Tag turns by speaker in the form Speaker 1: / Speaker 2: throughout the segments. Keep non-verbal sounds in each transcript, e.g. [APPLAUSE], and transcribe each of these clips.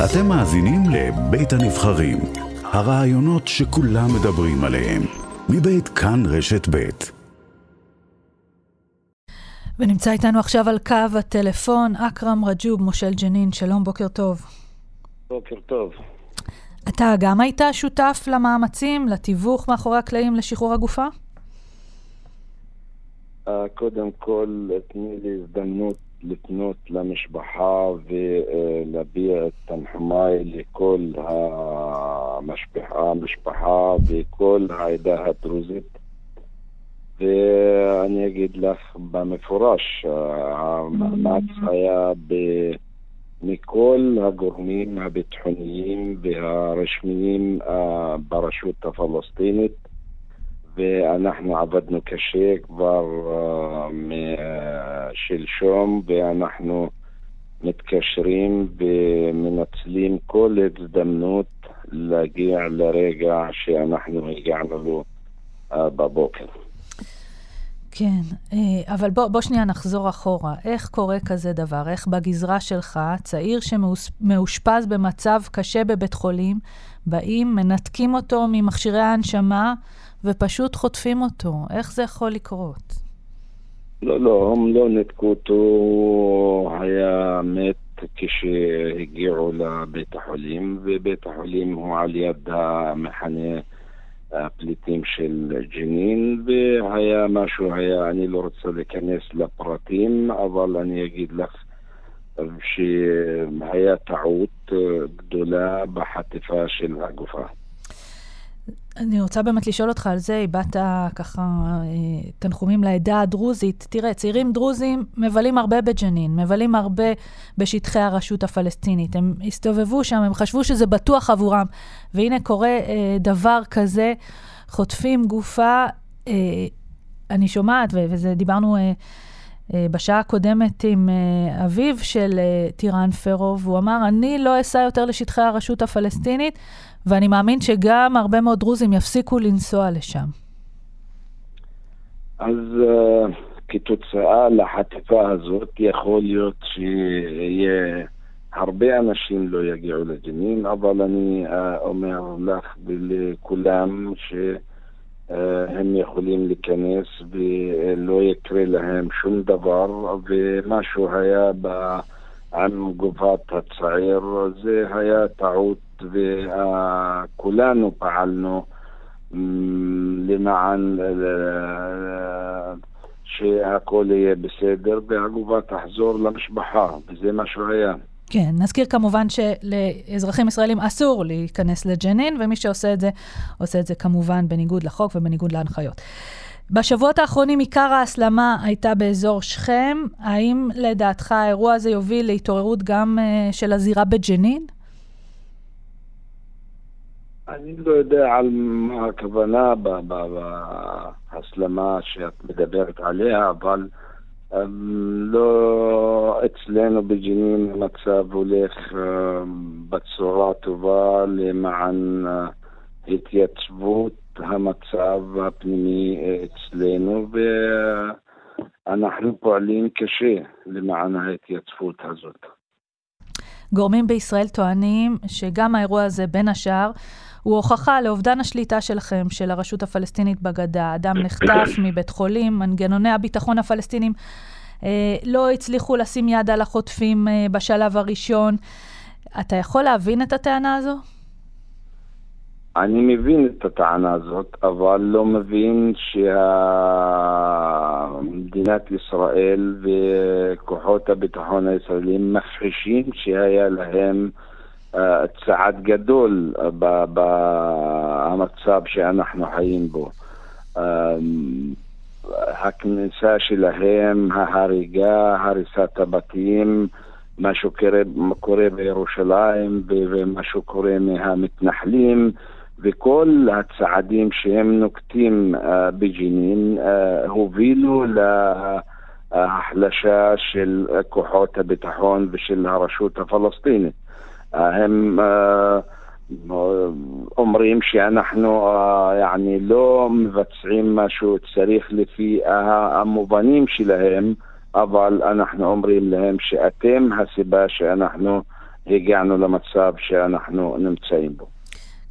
Speaker 1: אתם מאזינים לבית הנבחרים, הרעיונות שכולם מדברים עליהם, מבית כאן רשת בית.
Speaker 2: ונמצא איתנו עכשיו על קו הטלפון אכרם רג'וב, מושל ג'נין. שלום, בוקר טוב.
Speaker 3: בוקר טוב.
Speaker 2: אתה גם היית שותף למאמצים, לתיווך מאחורי הקלעים לשחרור הגופה?
Speaker 3: אה, קודם כל, תני לי הזדמנות לפנות למשפחה ולהביע את תנחומיי לכל המשפחה, המשפחה וכל העדה הדרוזית. ואני אגיד לך במפורש, המאמץ היה ב... מכל הגורמים הביטחוניים והרשמיים ברשות הפלסטינית ואנחנו עבדנו קשה כבר משלשום ואנחנו מתקשרים ומנצלים כל הזדמנות להגיע לרגע שאנחנו הגענו לו בבוקר.
Speaker 2: כן, אה, אבל בוא, בוא שנייה נחזור אחורה. איך קורה כזה דבר? איך בגזרה שלך, צעיר שמאושפז במצב קשה בבית חולים, באים, מנתקים אותו ממכשירי ההנשמה ופשוט חוטפים אותו? איך זה יכול לקרות?
Speaker 3: לא, לא, הם לא נתקו אותו, היה מת כשהגיעו לבית החולים, ובית החולים הוא על יד המחנה הפליטים של ג'נין, והיה משהו, היה, אני לא רוצה להיכנס לפרטים, אבל אני אגיד לך שהיה טעות גדולה בחטיפה של הגופה.
Speaker 2: אני רוצה באמת לשאול אותך על זה, הבעת ככה אה, תנחומים לעדה הדרוזית. תראה, צעירים דרוזים מבלים הרבה בג'נין, מבלים הרבה בשטחי הרשות הפלסטינית. הם הסתובבו שם, הם חשבו שזה בטוח עבורם. והנה קורה אה, דבר כזה, חוטפים גופה. אה, אני שומעת, וזה דיברנו אה, אה, בשעה הקודמת עם אה, אביו של אה, טירן פרו, והוא אמר, אני לא אסע יותר לשטחי הרשות הפלסטינית. ואני מאמין שגם הרבה מאוד דרוזים יפסיקו לנסוע לשם.
Speaker 3: אז uh, כתוצאה לחטיפה הזאת, יכול להיות שיהיה... הרבה אנשים לא יגיעו לג'נין, אבל אני uh, אומר לך ולכולם שהם uh, יכולים להיכנס ולא יקרה להם שום דבר, ומשהו היה ב... עם גופת הצעיר, זה היה טעות וכולנו פעלנו למען שהכל יהיה בסדר והגובה תחזור למשפחה, וזה מה שהיה.
Speaker 2: כן, נזכיר כמובן שלאזרחים ישראלים אסור להיכנס לג'נין, ומי שעושה את זה, עושה את זה כמובן בניגוד לחוק ובניגוד להנחיות. בשבועות האחרונים עיקר ההסלמה הייתה באזור שכם. האם לדעתך האירוע הזה יוביל להתעוררות גם uh, של הזירה בג'נין?
Speaker 3: אני לא יודע על מה הכוונה בהסלמה שאת מדברת עליה, אבל um, לא אצלנו בג'נין המצב הולך uh, בצורה טובה למען uh, התייצבות המצב הפנימי אצלנו, ואנחנו פועלים קשה למען ההתייצבות הזאת.
Speaker 2: גורמים בישראל טוענים שגם האירוע הזה, בין השאר, הוא הוכחה לאובדן השליטה שלכם, של הרשות הפלסטינית בגדה. אדם נחטף [COUGHS] מבית חולים, מנגנוני הביטחון הפלסטינים אה, לא הצליחו לשים יד על החוטפים אה, בשלב הראשון. אתה יכול להבין את הטענה הזו?
Speaker 3: אני מבין את הטענה הזאת, אבל לא מבין שמדינת ישראל וכוחות הביטחון הישראלים מכחישים שהיה להם uh, צעד גדול במצב שאנחנו חיים בו. Uh, הכניסה שלהם, ההריגה, הריסת הבתים, מה שקורה בירושלים ומה שקורה מהמתנחלים, וכל הצעדים שהם נוקטים אה, בג'נין אה, הובילו ל... ההחלשה של כוחות הביטחון ושל הרשות הפלסטינית. אה, הם אומרים שאנחנו יעני לא מבצעים מה שצריך לפי המובנים שלהם, אבל אנחנו אומרים להם שאתם הסיבה שאנחנו הגענו למצב שאנחנו נמצאים בו.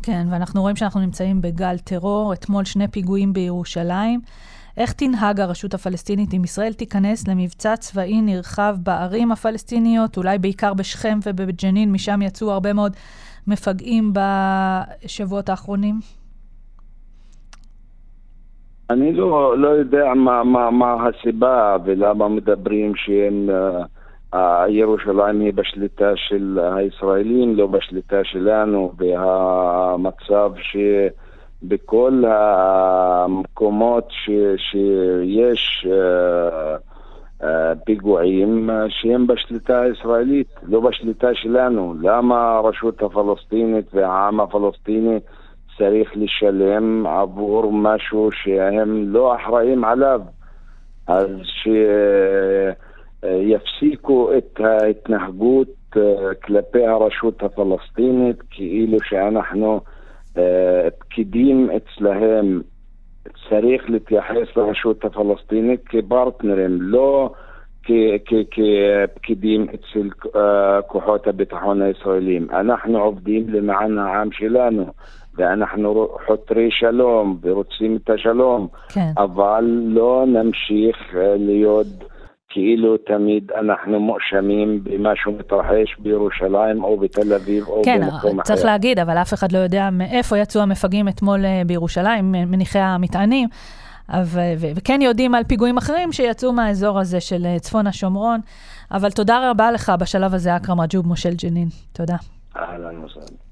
Speaker 2: כן, ואנחנו רואים שאנחנו נמצאים בגל טרור, אתמול שני פיגועים בירושלים. איך תנהג הרשות הפלסטינית אם ישראל תיכנס למבצע צבאי נרחב בערים הפלסטיניות, אולי בעיקר בשכם ובג'נין, משם יצאו הרבה מאוד מפגעים בשבועות האחרונים?
Speaker 3: אני לא, לא יודע מה, מה, מה הסיבה ולמה מדברים שהם... Uh, ירושלים היא בשליטה של הישראלים, לא בשליטה שלנו, והמצב שבכל המקומות ש, שיש uh, uh, פיגועים שהם בשליטה הישראלית, לא בשליטה שלנו. למה הרשות הפלסטינית והעם הפלסטיני צריך לשלם עבור משהו שהם לא אחראים עליו. אז שיפסיקו את ההתנהגות אה, כלפי הרשות הפלסטינית כאילו שאנחנו אה, פקידים אצלהם. צריך להתייחס לרשות הפלסטינית כפרטנרים, לא כפקידים אצל אה, כוחות הביטחון הישראלים. אנחנו עובדים למען העם שלנו. ואנחנו חותרי שלום ורוצים את השלום, כן. אבל לא נמשיך להיות כאילו תמיד אנחנו מואשמים במה שמתרחש בירושלים או בתל אביב או
Speaker 2: כן,
Speaker 3: במקום אחר.
Speaker 2: כן, צריך להגיד, אבל אף אחד לא יודע מאיפה יצאו המפגעים אתמול אה, בירושלים, מניחי המטענים. וכן יודעים על פיגועים אחרים שיצאו מהאזור הזה של אה, צפון השומרון. אבל תודה רבה לך בשלב הזה, אכרם רג'וב, מושל ג'נין. תודה.
Speaker 3: אהלן וסהלן.